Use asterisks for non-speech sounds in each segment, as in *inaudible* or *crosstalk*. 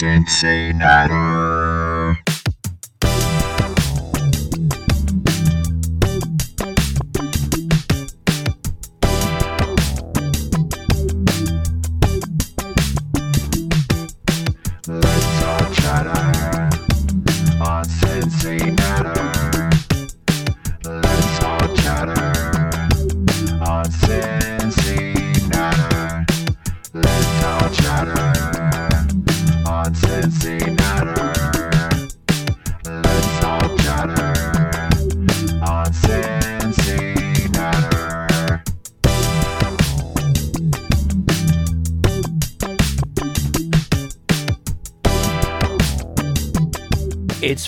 Cincinnati.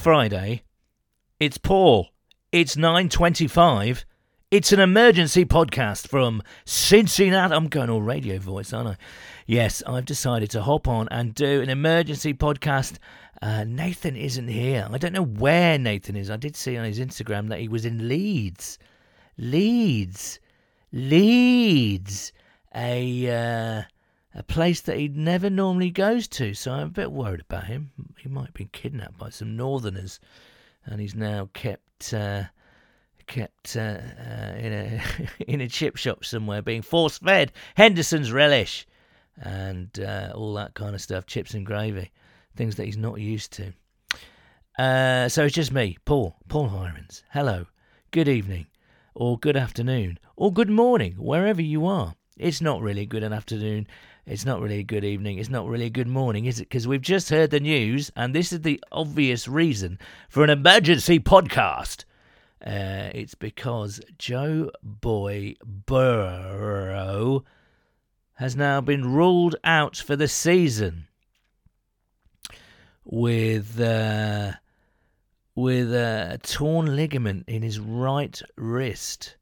Friday. It's Paul. It's 9:25. It's an emergency podcast from CinciNatter. I'm going all radio voice, aren't I? Yes, I've decided to hop on and do an emergency podcast. Uh, Nathan isn't here. I don't know where Nathan is. I did see on his Instagram that he was in Leeds. Leeds. Leeds. A uh, a place that he never normally goes to. So I'm a bit worried about him. He might have been kidnapped by some northerners, and he's now kept uh, kept uh, uh, in a *laughs* in a chip shop somewhere, being force fed Henderson's relish and uh, all that kind of stuff, chips and gravy, things that he's not used to. Uh, so it's just me, Paul, Paul Hirons. Hello, good evening, or good afternoon, or good morning, wherever you are. It's not really good an afternoon. It's not really a good evening. It's not really a good morning, is it? Because we've just heard the news, and this is the obvious reason for an emergency podcast. Uh, it's because Joe Boy Burrow has now been ruled out for the season with uh, with a torn ligament in his right wrist.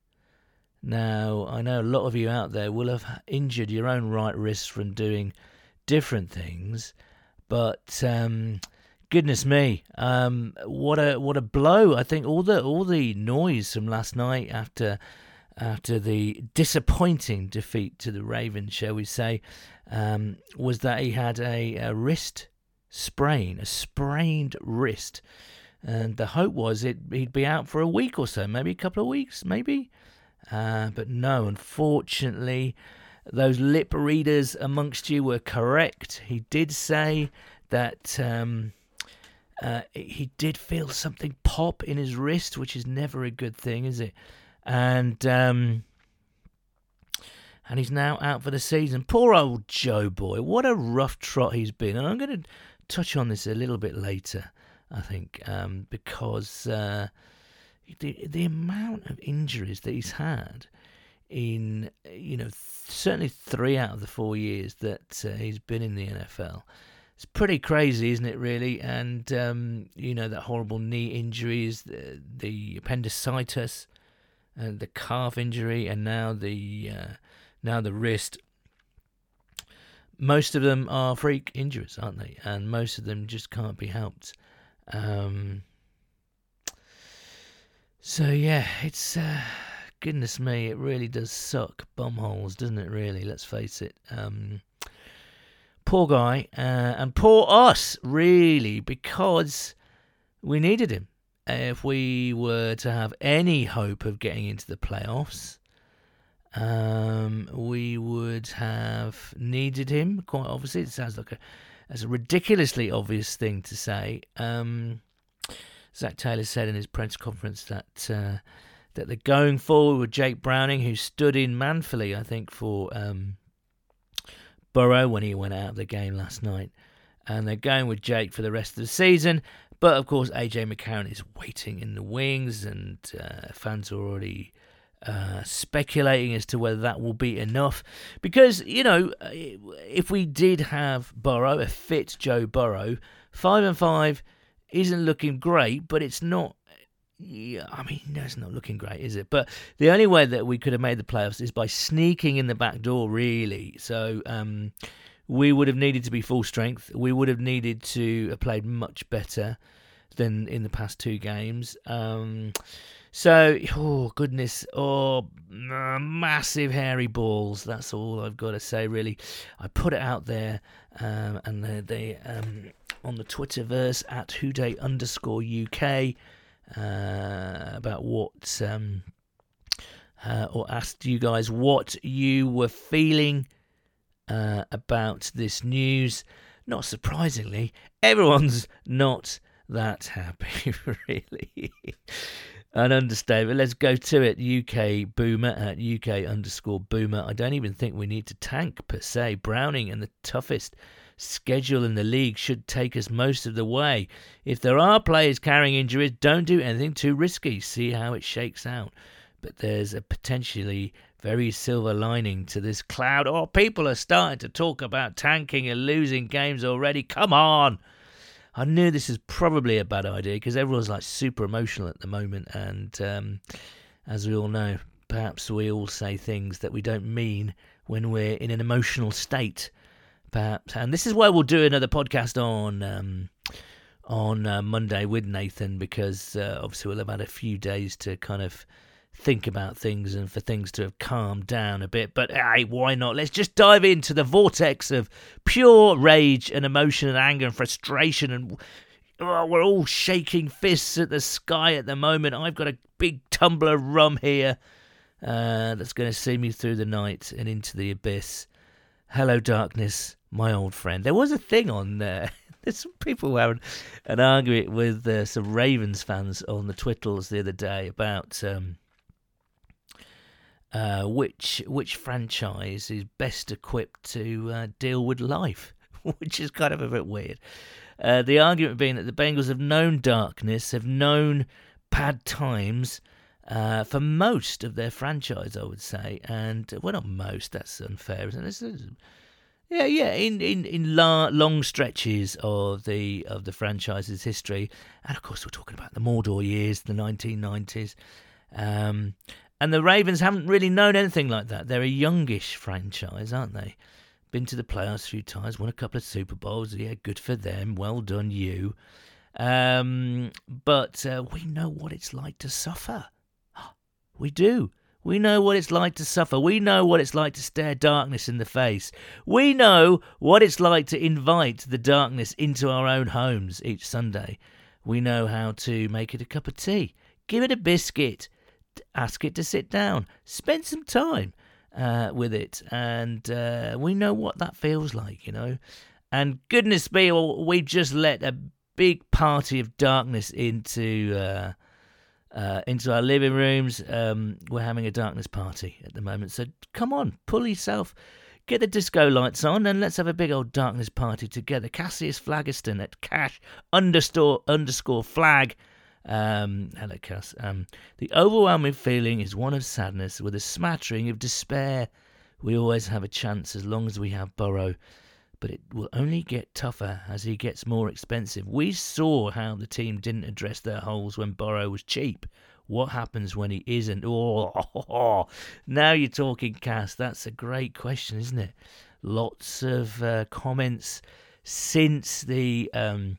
Now, I know a lot of you out there will have injured your own right wrist from doing different things, but um, goodness me, um, what a what a blow! I think all the all the noise from last night after after the disappointing defeat to the Ravens, shall we say, um, was that he had a, a wrist sprain, a sprained wrist, and the hope was it he'd be out for a week or so, maybe a couple of weeks, maybe. Uh, but no, unfortunately, those lip readers amongst you were correct. He did say that um, uh, he did feel something pop in his wrist, which is never a good thing, is it? And um, and he's now out for the season. Poor old Joe boy, what a rough trot he's been. And I'm going to touch on this a little bit later, I think, um, because. Uh, the the amount of injuries that he's had in you know certainly three out of the four years that uh, he's been in the NFL. It's pretty crazy, isn't it? Really, and um, you know that horrible knee injuries, the, the appendicitis, and the calf injury, and now the uh, now the wrist. Most of them are freak injuries, aren't they? And most of them just can't be helped. Um, so yeah, it's uh, goodness me, it really does suck bumholes, doesn't it? Really, let's face it. Um, poor guy, uh, and poor us, really, because we needed him. If we were to have any hope of getting into the playoffs, um, we would have needed him. Quite obviously, it sounds like a, as a ridiculously obvious thing to say. Um, Zac Taylor said in his press conference that uh, that they're going forward with Jake Browning, who stood in manfully, I think, for um, Burrow when he went out of the game last night, and they're going with Jake for the rest of the season. But of course, AJ McCarron is waiting in the wings, and uh, fans are already uh, speculating as to whether that will be enough. Because, you know, if we did have Burrow, a fit Joe Burrow, 5 and 5 isn't looking great, but it's not. Yeah, I mean, no, it's not looking great, is it? But the only way that we could have made the playoffs is by sneaking in the back door, really. So um, we would have needed to be full strength. We would have needed to have played much better than in the past two games. Um, so, oh goodness, oh massive hairy balls. That's all I've got to say. Really, I put it out there um, and they, they um, on the Twitterverse at Houday underscore UK uh, about what um, uh, or asked you guys what you were feeling uh, about this news. Not surprisingly, everyone's not that happy, *laughs* really. An understatement. Let's go to it. UK Boomer at UK underscore Boomer. I don't even think we need to tank per se. Browning and the toughest schedule in the league should take us most of the way. If there are players carrying injuries, don't do anything too risky. See how it shakes out. But there's a potentially very silver lining to this cloud. Oh, people are starting to talk about tanking and losing games already. Come on. I knew this is probably a bad idea because everyone's like super emotional at the moment. And um, as we all know, perhaps we all say things that we don't mean when we're in an emotional state. Perhaps, and this is why we'll do another podcast on um, on uh, Monday with Nathan because uh, obviously we'll have had a few days to kind of think about things and for things to have calmed down a bit. But hey, why not? Let's just dive into the vortex of pure rage and emotion and anger and frustration. And oh, we're all shaking fists at the sky at the moment. I've got a big tumbler of rum here uh, that's going to see me through the night and into the abyss. Hello, darkness, my old friend. There was a thing on there. *laughs* There's some people having an argument with uh, some Ravens fans on the Twittles the other day about um, uh, which which franchise is best equipped to uh, deal with life, *laughs* which is kind of a bit weird. Uh, the argument being that the Bengals have known darkness, have known bad times uh, for most of their franchise, I would say, and well, not most. That's unfair, isn't it? Yeah, yeah. In in in la- long stretches of the of the franchise's history, and of course we're talking about the Mordor years, the 1990s. Um, and the Ravens haven't really known anything like that. They're a youngish franchise, aren't they? Been to the playoffs a few times, won a couple of Super Bowls. Yeah, good for them. Well done, you. Um, but uh, we know what it's like to suffer. *gasps* We do. We know what it's like to suffer. We know what it's like to stare darkness in the face. We know what it's like to invite the darkness into our own homes each Sunday. We know how to make it a cup of tea, give it a biscuit, ask it to sit down, spend some time uh, with it, and uh, we know what that feels like, you know. And goodness me, we just let a big party of darkness into uh, uh, into our living rooms. Um, we're having a darkness party at the moment, so come on, pull yourself. Get the disco lights on and let's have a big old darkness party together. Cassius Phlogiston at cash underscore underscore flag um, hello. Um, the overwhelming feeling is one of sadness with a smattering of despair. We always have a chance as long as we have Burrow, but it will only get tougher as he gets more expensive. We saw how the team didn't address their holes when Burrow was cheap. What happens when he isn't? Oh, *laughs* now you're talking, Cass. That's a great question, isn't it? Lots of uh, comments since the um,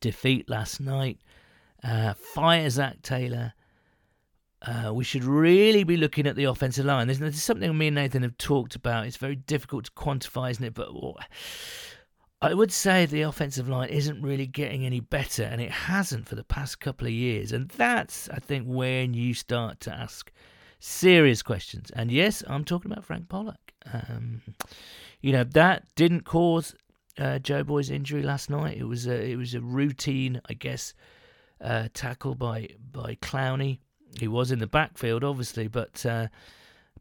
defeat last night. Uh, fire Zac Taylor. Uh, we should really be looking at the offensive line. There's, there's, something me and Nathan have talked about. It's very difficult to quantify, isn't it? But I would say the offensive line isn't really getting any better, and it hasn't for the past couple of years. And that's, I think, when you start to ask serious questions. And yes, I'm talking about Frank Pollack. Um, you know that didn't cause uh, Joe Boy's injury last night. It was a, it was a routine, I guess uh, tackle by by Clowney. He was in the backfield, obviously, but uh,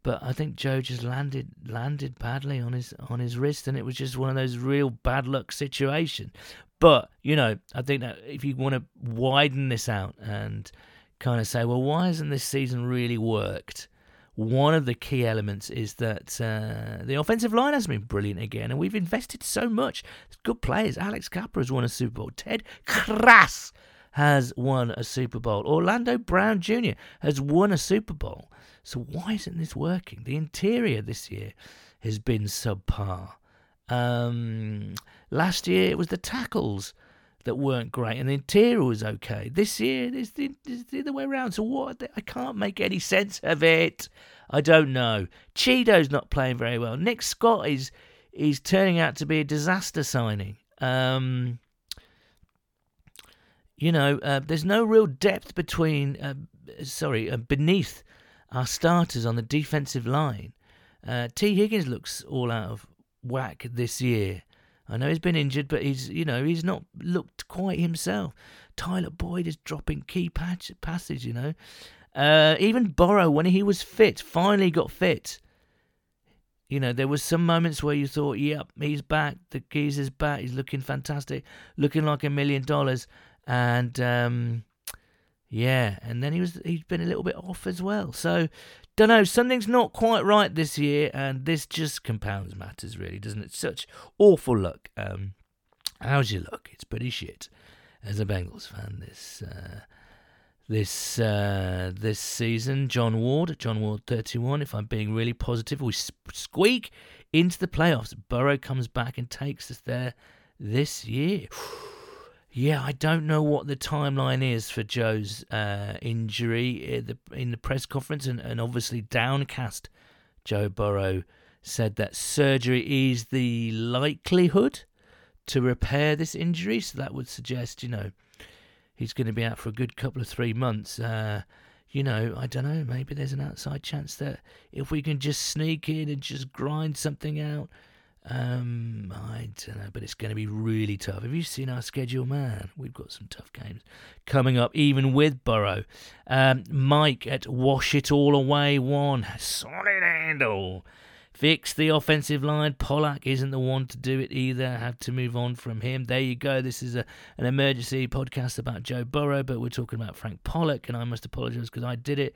but I think Joe just landed landed badly on his on his wrist, and it was just one of those real bad luck situations. But you know, I think that if you want to widen this out and kind of say, well, why hasn't this season really worked? One of the key elements is that uh, the offensive line has been brilliant again, and we've invested so much. Good players. Alex Cappa has won a Super Bowl. Ted Karras has won a Super Bowl. Orlando Brown Jr. has won a Super Bowl. So why isn't this working? The interior this year has been subpar. Um, last year it was the tackles that weren't great, and the interior was okay. This year it's the, it's the other way around. So what? I can't make any sense of it. I don't know. Cheeto's not playing very well. Nick Scott is he's turning out to be a disaster signing. Um, you know, uh, there's no real depth between, uh, sorry, uh, beneath our starters on the defensive line. Uh, Tee Higgins looks all out of whack this year. I know he's been injured, but he's you know he's not looked quite himself. Tyler Boyd is dropping key patch, passes. You know, uh, even Burrow when he was fit, finally got fit. You know, there was some moments where you thought, "Yep, he's back. The geezer's back. He's looking fantastic, looking like a million dollars." And um, yeah, and then he was he's been a little bit off as well. So don't know, something's not quite right this year, and this just compounds matters, really, doesn't it? Such awful luck. Um, how's your luck? It's pretty shit. As a Bengals fan, this uh, this uh, this season, John Ward, John Ward, thirty-one. If I'm being really positive, we squeak into the playoffs. Burrow comes back and takes us there this year. Yeah, I don't know what the timeline is for Joe's uh, injury in the, in the press conference, and, and obviously downcast. Joe Burrow said that surgery is the likelihood to repair this injury, so that would suggest, you know, he's going to be out for a good couple of three months. Uh, you know, I don't know, maybe there's an outside chance that if we can just sneak in and just grind something out um, I don't know, but it's going to be really tough. Have you seen our schedule, man? We've got some tough games coming up, even with Burrow. Um, Mike at Wash It All Away one, solid handle. Fix the offensive line. Pollack isn't the one to do it either. I Have to move on from him. There you go. This is a, an emergency podcast about Joe Burrow, but we're talking about Frank Pollack, and I must apologise because I did it.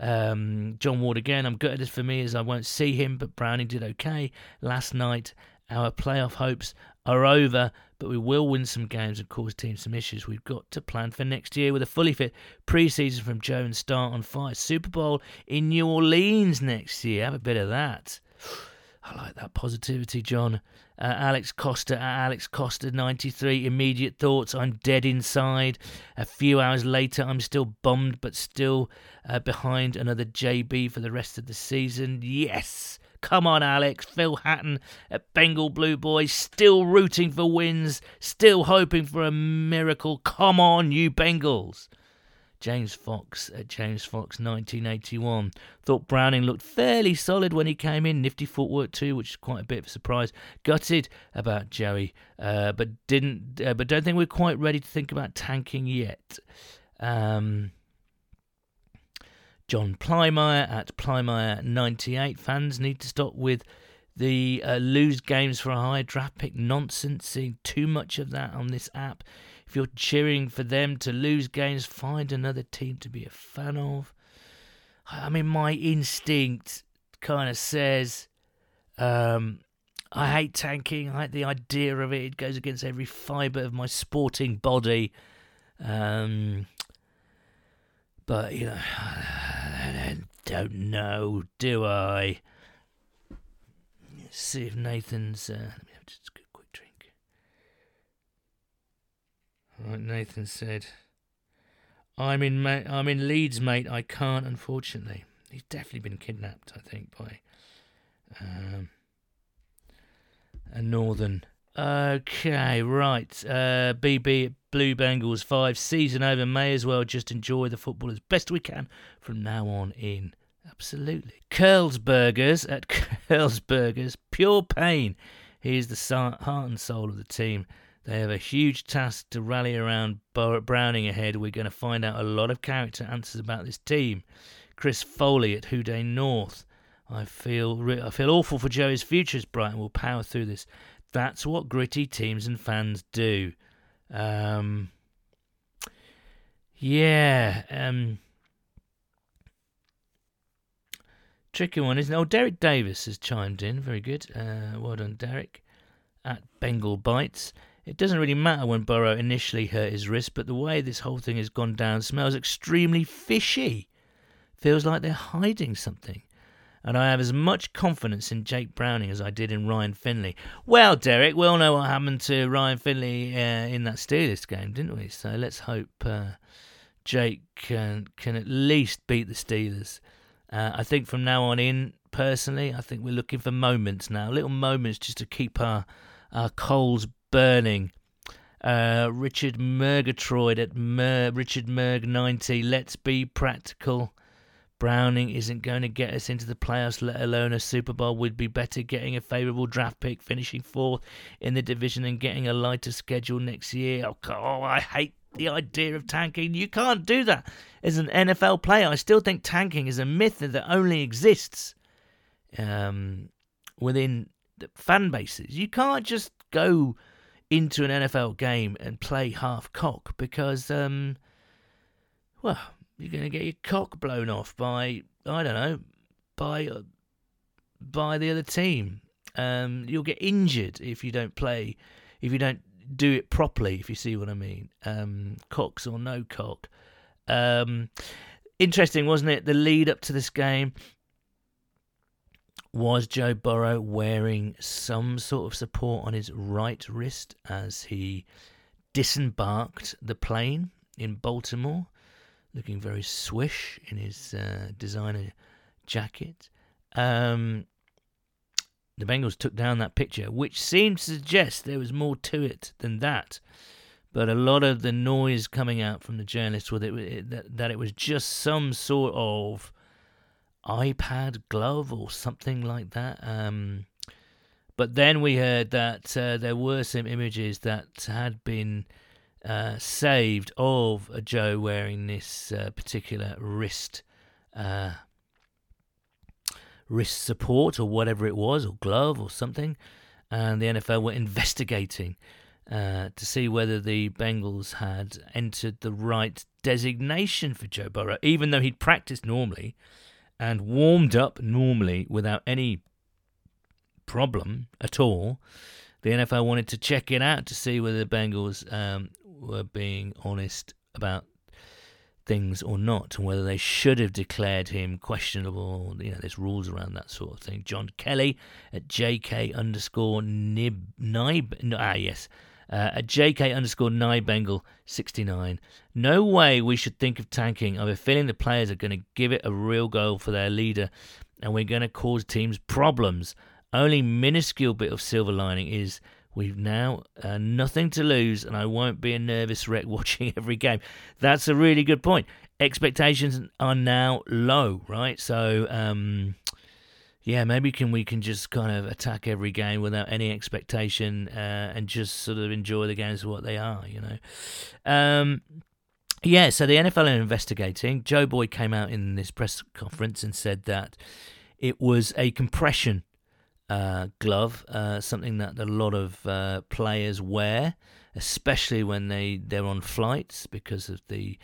Um, John Ward again. I'm gutted for me as I won't see him, but Browning did okay last night. Our playoff hopes are over, but we will win some games and cause teams some issues. We've got to plan for next year with a fully fit preseason from Joe and start on fire. Super Bowl in New Orleans next year. Have a bit of that. *sighs* I like that positivity, John. Uh, Alex Costa, uh, Alex Costa, 93. Immediate thoughts. I'm dead inside. A few hours later, I'm still bummed, but still uh, behind another JB for the rest of the season. Yes. Come on, Alex. Phil Hatton at Bengal Blue Boys, still rooting for wins, still hoping for a miracle. Come on, you Bengals. James Fox at James Fox 1981. Thought Browning looked fairly solid when he came in. Nifty footwork too, which is quite a bit of a surprise. Gutted about Joey, uh, but didn't. Uh, but don't think we're quite ready to think about tanking yet. Um, John Plymire at Plymire 98. Fans need to stop with the uh, lose games for a high draft pick nonsense. Seeing too much of that on this app. If you're cheering for them to lose games, find another team to be a fan of. I mean, my instinct kind of says, um, I hate tanking. I hate the idea of it. It goes against every fibre of my sporting body. Um, but, you know, *sighs* I don't know, do I? Let's see if Nathan's. Uh, Like Nathan said, I'm in ma- I'm in Leeds, mate. I can't, unfortunately. He's definitely been kidnapped, I think, by um, a northern. Okay, right. Uh, BB Blue Bengals five season over. May as well just enjoy the football as best we can from now on in. Absolutely. Curls Burgers at *laughs* Curls Burgers. Pure pain. He is the heart and soul of the team. They have a huge task to rally around Browning ahead. We're going to find out a lot of character answers about this team. Chris Foley at Houday North. I feel I feel awful for Joey's future as Brighton will power through this. That's what gritty teams and fans do. Um, yeah. Um, tricky one, isn't it? Oh, Derek Davis has chimed in. Very good. Uh, well done, Derek. At Bengal Bites. It doesn't really matter when Burrow initially hurt his wrist, but the way this whole thing has gone down smells extremely fishy. Feels like they're hiding something. And I have as much confidence in Jake Browning as I did in Ryan Finley. Well, Derek, we all know what happened to Ryan Finley uh, in that Steelers game, didn't we? So let's hope uh, Jake can, can at least beat the Steelers. Uh, I think from now on in, personally, I think we're looking for moments now, little moments just to keep our our coals burning. Uh, Richard Murgatroyd at Mer- Richard Merg 90. Let's be practical. Browning isn't going to get us into the playoffs, let alone a Super Bowl. We'd be better getting a favourable draft pick, finishing fourth in the division, and getting a lighter schedule next year. Oh, oh, I hate the idea of tanking. You can't do that as an NFL player. I still think tanking is a myth that only exists um, within fan bases. You can't just go into an NFL game and play half cock because, um, well, you're going to get your cock blown off by I don't know by uh, by the other team. Um, you'll get injured if you don't play if you don't do it properly. If you see what I mean, um, cocks or no cock. Um, interesting, wasn't it? The lead up to this game was Joe Burrow wearing some sort of support on his right wrist as he disembarked the plane in Baltimore looking very swish in his uh, designer jacket. Um, the Bengals took down that picture, which seemed to suggest there was more to it than that. But a lot of the noise coming out from the journalists was it, that, that it was just some sort of iPad glove or something like that. Um, but then we heard that uh, there were some images that had been uh, saved of Joe wearing this uh, particular wrist uh, wrist support or whatever it was, or glove or something, and the NFL were *laughs* investigating uh, to see whether the Bengals had entered the right designation for Joe Burrow, even though he'd practiced normally and warmed up normally without any problem at all. The NFL wanted to check it out to see whether the Bengals um, were being honest about things or not, and whether they should have declared him questionable. You know, there's rules around that sort of thing. John Kelly at JK underscore nib nib ah yes. Uh, at JK underscore Bengal 69. No way we should think of tanking. I have a feeling the players are going to give it a real go for their leader and we're going to cause teams problems. Only minuscule bit of silver lining is We've now uh, nothing to lose, and I won't be a nervous wreck *laughs* watching every game. That's a really good point. Expectations are now low, right? So, um, yeah, maybe can we can just kind of attack every game without any expectation uh, and just sort of enjoy the games for what they are, you know. Um, yeah, so the NFL are investigating. Joe Boyd came out in this press conference and said that it was a compression uh, glove, uh, something that a lot of uh, players wear, especially when they they're on flights because of the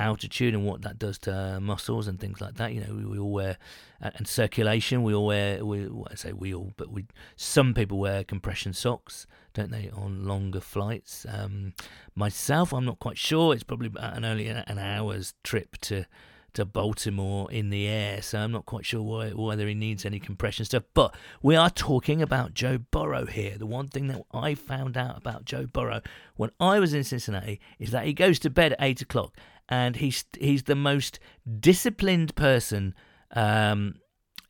altitude and what that does to muscles and things like that. You know, we, we all wear and circulation. We all wear. We well, I say we all, but we some people wear compression socks, don't they, on longer flights? Um, myself, I'm not quite sure. It's probably an only an hour's trip to to Baltimore in the air, so I'm not quite sure why, whether he needs any compression stuff. But we are talking about Joe Burrow here. The one thing that I found out about Joe Burrow when I was in Cincinnati is that he goes to bed at eight o'clock, and he's he's the most disciplined person. Um,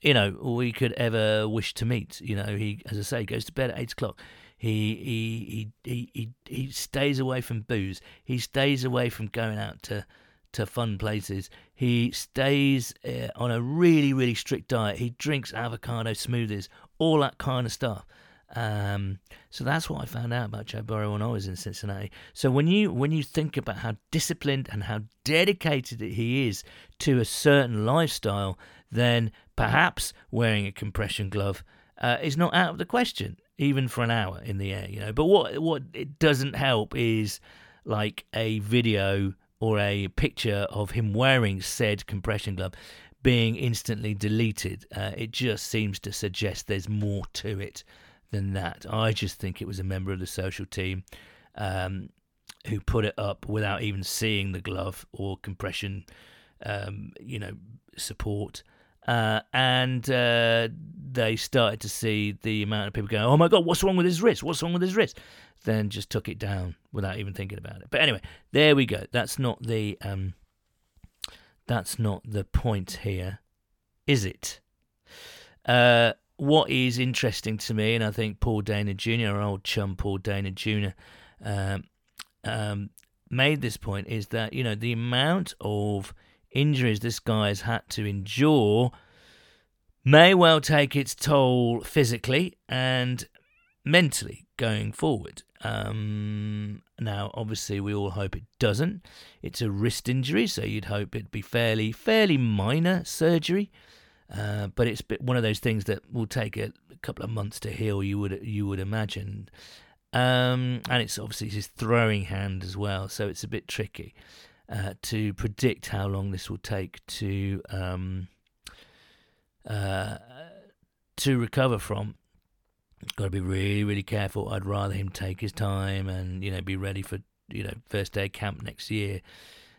you know, we could ever wish to meet. You know, he, as I say, goes to bed at eight o'clock. He he he he he stays away from booze. He stays away from going out to to fun places. He stays uh, on a really, really strict diet. He drinks avocado smoothies, all that kind of stuff. Um, so that's what I found out about Joe Burrow when I was in Cincinnati. So when you when you think about how disciplined and how dedicated he is to a certain lifestyle, then perhaps wearing a compression glove uh, is not out of the question, even for an hour in the air. You know. But what what it doesn't help is like a video or a picture of him wearing said compression glove being instantly deleted. Uh, it just seems to suggest there's more to it than that. I just think it was a member of the social team um, who put it up without even seeing the glove or compression, um, you know, support. Uh, and uh, they started to see the amount of people going, "Oh my God, what's wrong with his wrist? What's wrong with his wrist?" Then just took it down without even thinking about it. But anyway, there we go. That's not the um, that's not the point here, is it? Uh, what is interesting to me, and I think Paul Dehner Jr., our old chum Paul Dehner Jr., um, um, made this point is that you know the amount of injuries this guy has had to endure may well take its toll physically and mentally going forward. Um, now, obviously, we all hope it doesn't. It's a wrist injury, so you'd hope it'd be fairly, fairly minor surgery. Uh, but it's one of those things that will take a, couple of months to heal. You would you would imagine, um, and it's obviously his throwing hand as well, so it's a bit tricky uh, to predict how long this will take to um, uh, to recover from. Got to be really, really careful. I'd rather him take his time and you know be ready for you know first day camp next year,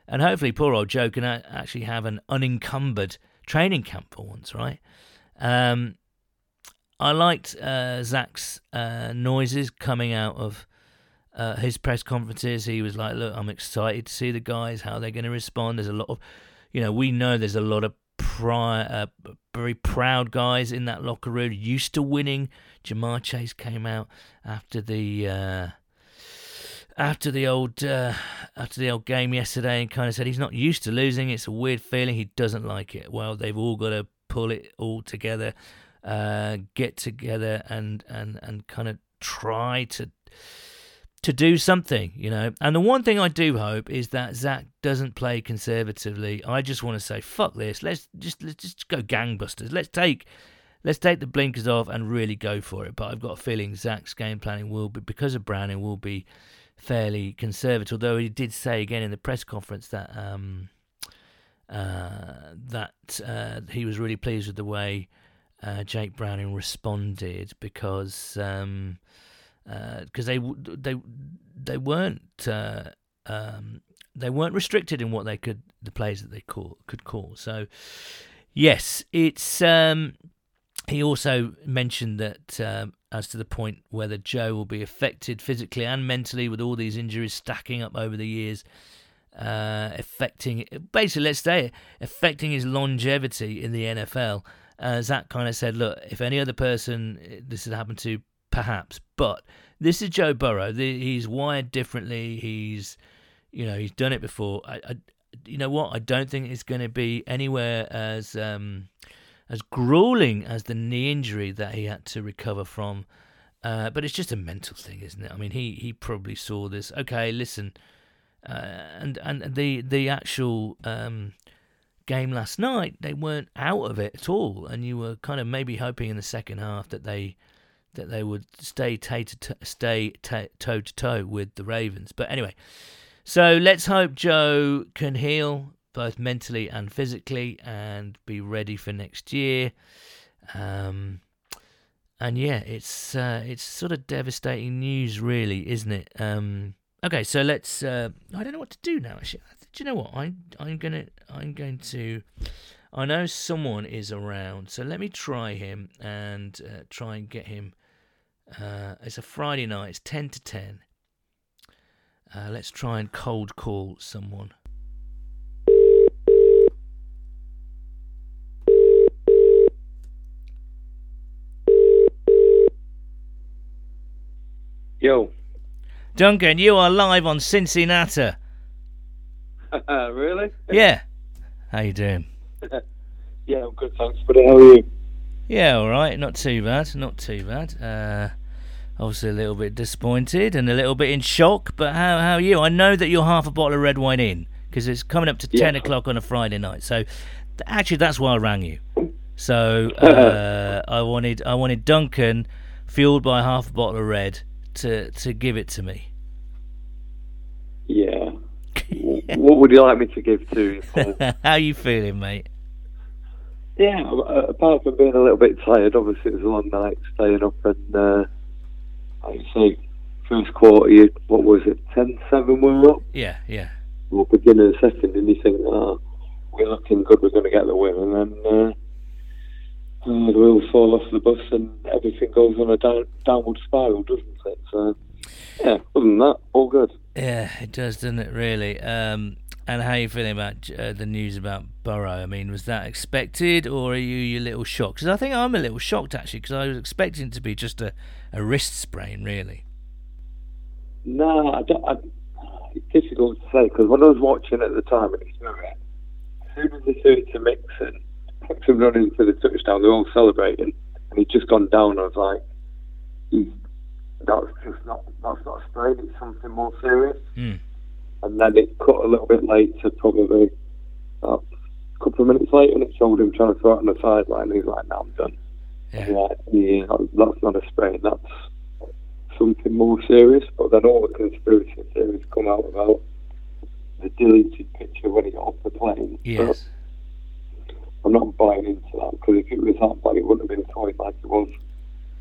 and hopefully poor old Joe can actually have an unencumbered training camp for once, right? Um, I liked uh, Zac's uh, noises coming out of uh, his press conferences. He was like, "Look, I'm excited to see the guys how they're going to respond." There's a lot of, you know, we know there's a lot of prior, uh, very proud guys in that locker room, used to winning. Ja'Marr Chase came out after the uh, after the old uh, after the old game yesterday and kind of said he's not used to losing. It's a weird feeling. He doesn't like it. Well, they've all got to pull it all together, uh, get together, and and and kind of try to to do something, you know. And the one thing I do hope is that Zac doesn't play conservatively. I just want to say, fuck this. Let's just let's just go gangbusters. Let's take let's take the blinkers off and really go for it. But I've got a feeling Zac's game planning will be because of Browning will be fairly conservative. Although he did say again in the press conference that um uh that uh he was really pleased with the way uh, Jake Browning responded because um because they they they weren't uh, um, they weren't restricted in what they could the plays that they call could call. So yes, it's um, he also mentioned that um, as to the point whether Joe will be affected physically and mentally with all these injuries stacking up over the years. Uh, affecting basically, let's say, affecting his longevity in the NFL. Uh, Zac kind of said, "Look, if any other person this had happened to, perhaps. But this is Joe Burrow. The, he's wired differently. He's, you know, he's done it before. I, I you know what? I don't think it's going to be anywhere as um, as grueling as the knee injury that he had to recover from. Uh, but it's just a mental thing, isn't it? I mean, he he probably saw this. Okay, listen, uh, and and the the actual um, game last night, they weren't out of it at all, and you were kind of maybe hoping in the second half that they that they would stay tay to t- stay toe to toe with the Ravens. But anyway, so let's hope Joe can heal both mentally and physically and be ready for next year. Um, and yeah, it's uh, it's sort of devastating news, really, isn't it? Um, okay, so let's. Uh, I don't know what to do now. Actually, do you know what? I I'm gonna I'm going to. I know someone is around, so let me try him and uh, try and get him. Uh, it's a Friday night. It's ten to ten. Uh, let's try and cold call someone. Duncan, you are live on CinciNatter. *laughs* really? Yeah. How you doing? *laughs* Yeah, I'm good, thanks. But how are you? Yeah, all right. Not too bad. Not too bad. Uh, obviously a little bit disappointed and a little bit in shock. But how how are you? I know that you're half a bottle of red wine in because it's coming up to Yeah. ten o'clock on a Friday night. So actually, that's why I rang you. So *laughs* uh, I wanted I wanted Duncan, fueled by half a bottle of red, to to give it to me. Yeah. What would you like me to give to you? *laughs* How you feeling, mate? yeah, uh, apart from being a little bit tired, obviously it was a long night staying up and, uh, you say, first quarter, you, what was it, 10-7 we were up? Yeah, yeah. Or beginning of the second, and you think, oh, we're looking good, we're going to get the win. And then uh, the wheels fall off the bus and everything goes on a down, downward spiral, doesn't it? So, yeah, other than that, all good. Yeah, it does, doesn't it? Really. Um, and how are you feeling about uh, the news about Burrow? I mean, was that expected, or are you you a little shocked? Because I think I'm a little shocked actually, because I was expecting it to be just a, a wrist sprain, really. No, I don't. I, it's difficult to say because when I was watching at the time he threw as soon as they threw it to Mixon, Mixon running for the touchdown, they're all celebrating, and he'd just gone down. I was like, he's, that's just not that's not a sprain. It's something more serious. Hmm. And then it cut a little bit later, probably uh, a couple of minutes later, and it showed him trying to throw it on the sideline. He's like, "No, I'm done." Yeah. Yeah, yeah, that's not a sprain. That's something more serious. But then all the conspiracy theories come out about the deleted picture when he got off the plane. Yes. But I'm not buying into that because if it was that bad, it wouldn't have been toyed like it was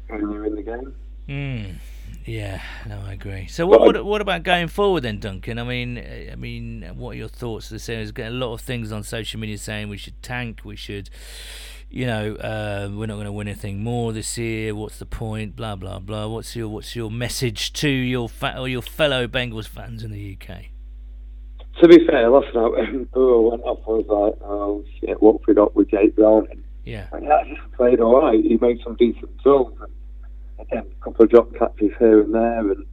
earlier in the game. Hmm. Yeah. No, I agree. So what, what what about going forward then, Duncan? I mean, uh, I mean, what are your thoughts? There's a lot of things on social media saying we should tank, we should. You know, uh, we're not going to win anything more this year. What's the point? Blah blah blah. What's your what's your message to your fa- or your fellow Bengals fans in the UK? To be fair, last night when *laughs* Burrow went off, I was like, oh shit, what we got with Jake Browning? Yeah, And he actually played all right. He made some decent throws. And again, a couple of drop catches here and there. And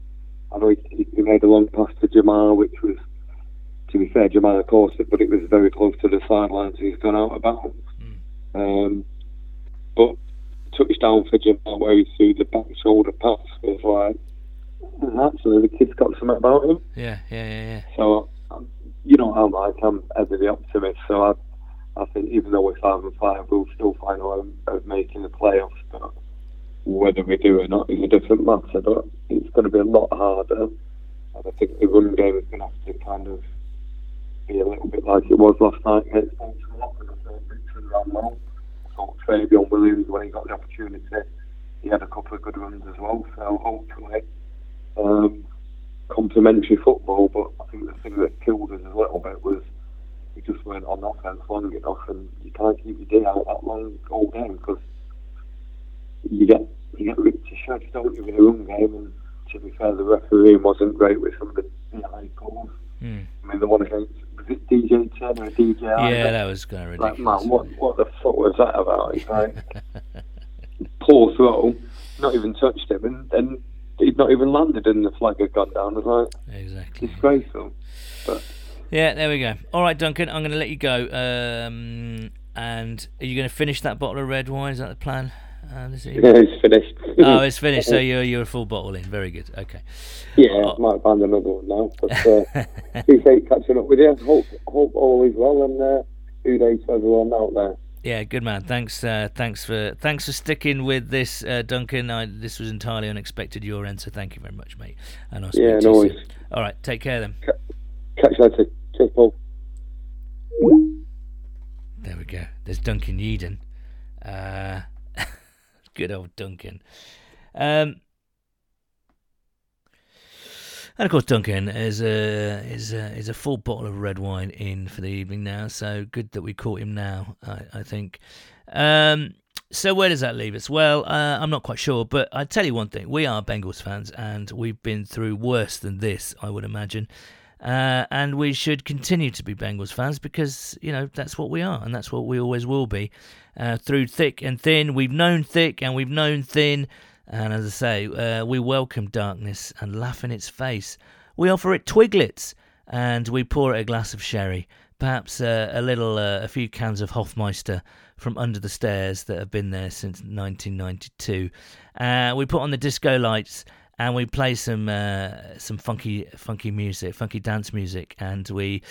I know he, he made a long pass to Ja'Marr, which was, to be fair, Ja'Marr caught it, but it was very close to the sidelines. He's gone out of bounds. Um, but touchdown for Ja'Marr where he threw the back shoulder pass was like, actually, the kid's got something about him. yeah, yeah, yeah, yeah. So, um, you know how I'm like, I'm ever the optimist. So I, I think even though we're five and five, we'll still find a way of making the playoffs. But whether we do or not is a different matter. But it's going to be a lot harder. And I think the run game is going to have to kind of be a little bit like it was last night against Baltimore. And I thought Richard ran well. I thought Fabian Williams, when he got the opportunity, he had a couple of good runs as well. So hopefully, um, complementary football. But I think the thing that killed us a little bit was we just weren't on offense long enough, and you can't keep your day out that long all game because you get you get ripped to shreds, don't you, in a run game? And to be fair, the referee wasn't great with some of the you know, calls. Hmm. I mean, the one against was it DJ Chen or DJ? Yeah, that was kind of like ridiculous. man, what what the fuck was that about? It's *laughs* like poor throw, not even touched him, and then he'd not even landed, and the flag had gone down. Was like exactly. disgraceful. But Yeah, there we go. All right, Duncan, I'm going to let you go. Um, and are you going to finish that bottle of red wine? Is that the plan? Uh, yeah, it's finished. oh, it's *laughs* finished. So you're you're a full bottle in. Very good. Okay. Yeah, Oh. I might find another one now. But uh, *laughs* appreciate catching up with you. Hope hope all is well and uh, good day to everyone out there. Yeah, good man. Thanks. Uh, thanks for thanks for sticking with this, uh, Duncan. I, this was entirely unexpected your end, so thank you very much, mate. And I'll speak Yeah, to no you soon. All right, take care then. Catch you later. Cheers, Paul. There we go. There's Duncan Yeadon. Uh, *laughs* good old Duncan. Um, and of course, Duncan is a is a, is a full bottle of red wine in for the evening now. So good that we caught him now. I, I think. Um, so where does that leave us? Well, uh, I'm not quite sure, but I tell you one thing: we are Bengals fans, and we've been through worse than this, I would imagine. Uh, and we should continue to be Bengals fans because you know that's what we are, and that's what we always will be. Uh, through thick and thin, we've known thick and we've known thin, and as I say, uh, we welcome darkness and laugh in its face. We offer it twiglets, and we pour it a glass of sherry, perhaps uh, a little, uh, a few cans of Hofmeister from under the stairs that have been there since 1992. Uh, we put on the disco lights and we play some uh, some funky funky music, funky dance music, and we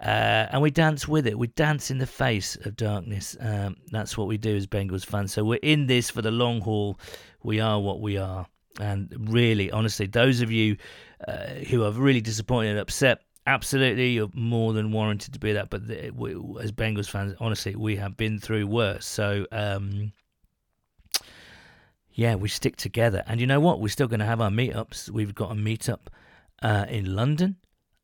uh, and we dance with it. We dance in the face of darkness. Um, that's what we do as Bengals fans. So we're in this for the long haul. We are what we are, and really, honestly, those of you uh, who are really disappointed and upset. Absolutely, you're more than warranted to be that. But the, we, as Bengals fans, honestly, we have been through worse. So, um, yeah, we stick together. And you know what? We're still going to have our meetups. We've got a meetup uh, in London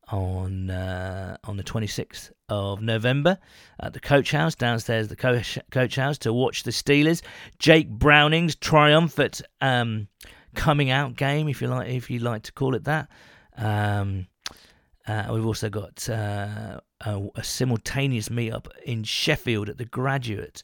on uh, on the 26th of November at the Coach House downstairs. The Coach Coach House to watch the Steelers. Jake Browning's triumphant um, coming out game, if you like, if you like to call it that. Um, Uh, we've also got uh, a, a simultaneous meetup in Sheffield at the Graduate.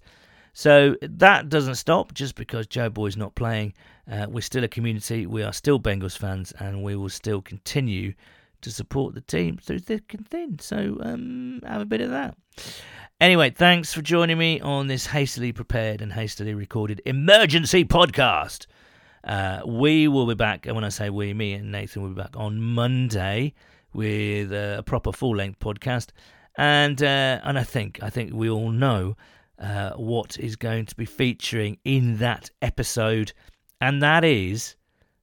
So that doesn't stop just because Joe Boy's not playing. Uh, we're still a community. We are still Bengals fans, and we will still continue to support the team through thick and thin. So um, have a bit of that. Anyway, thanks for joining me on this hastily prepared and hastily recorded emergency podcast. Uh, we will be back, and when I say we, me and Nathan will be back on Monday with a proper full length podcast. And uh, and I think I think we all know uh, what is going to be featuring in that episode, and that is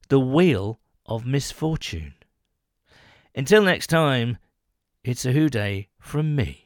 the wheel of misfortune. Until next time, it's a Who Dey from me.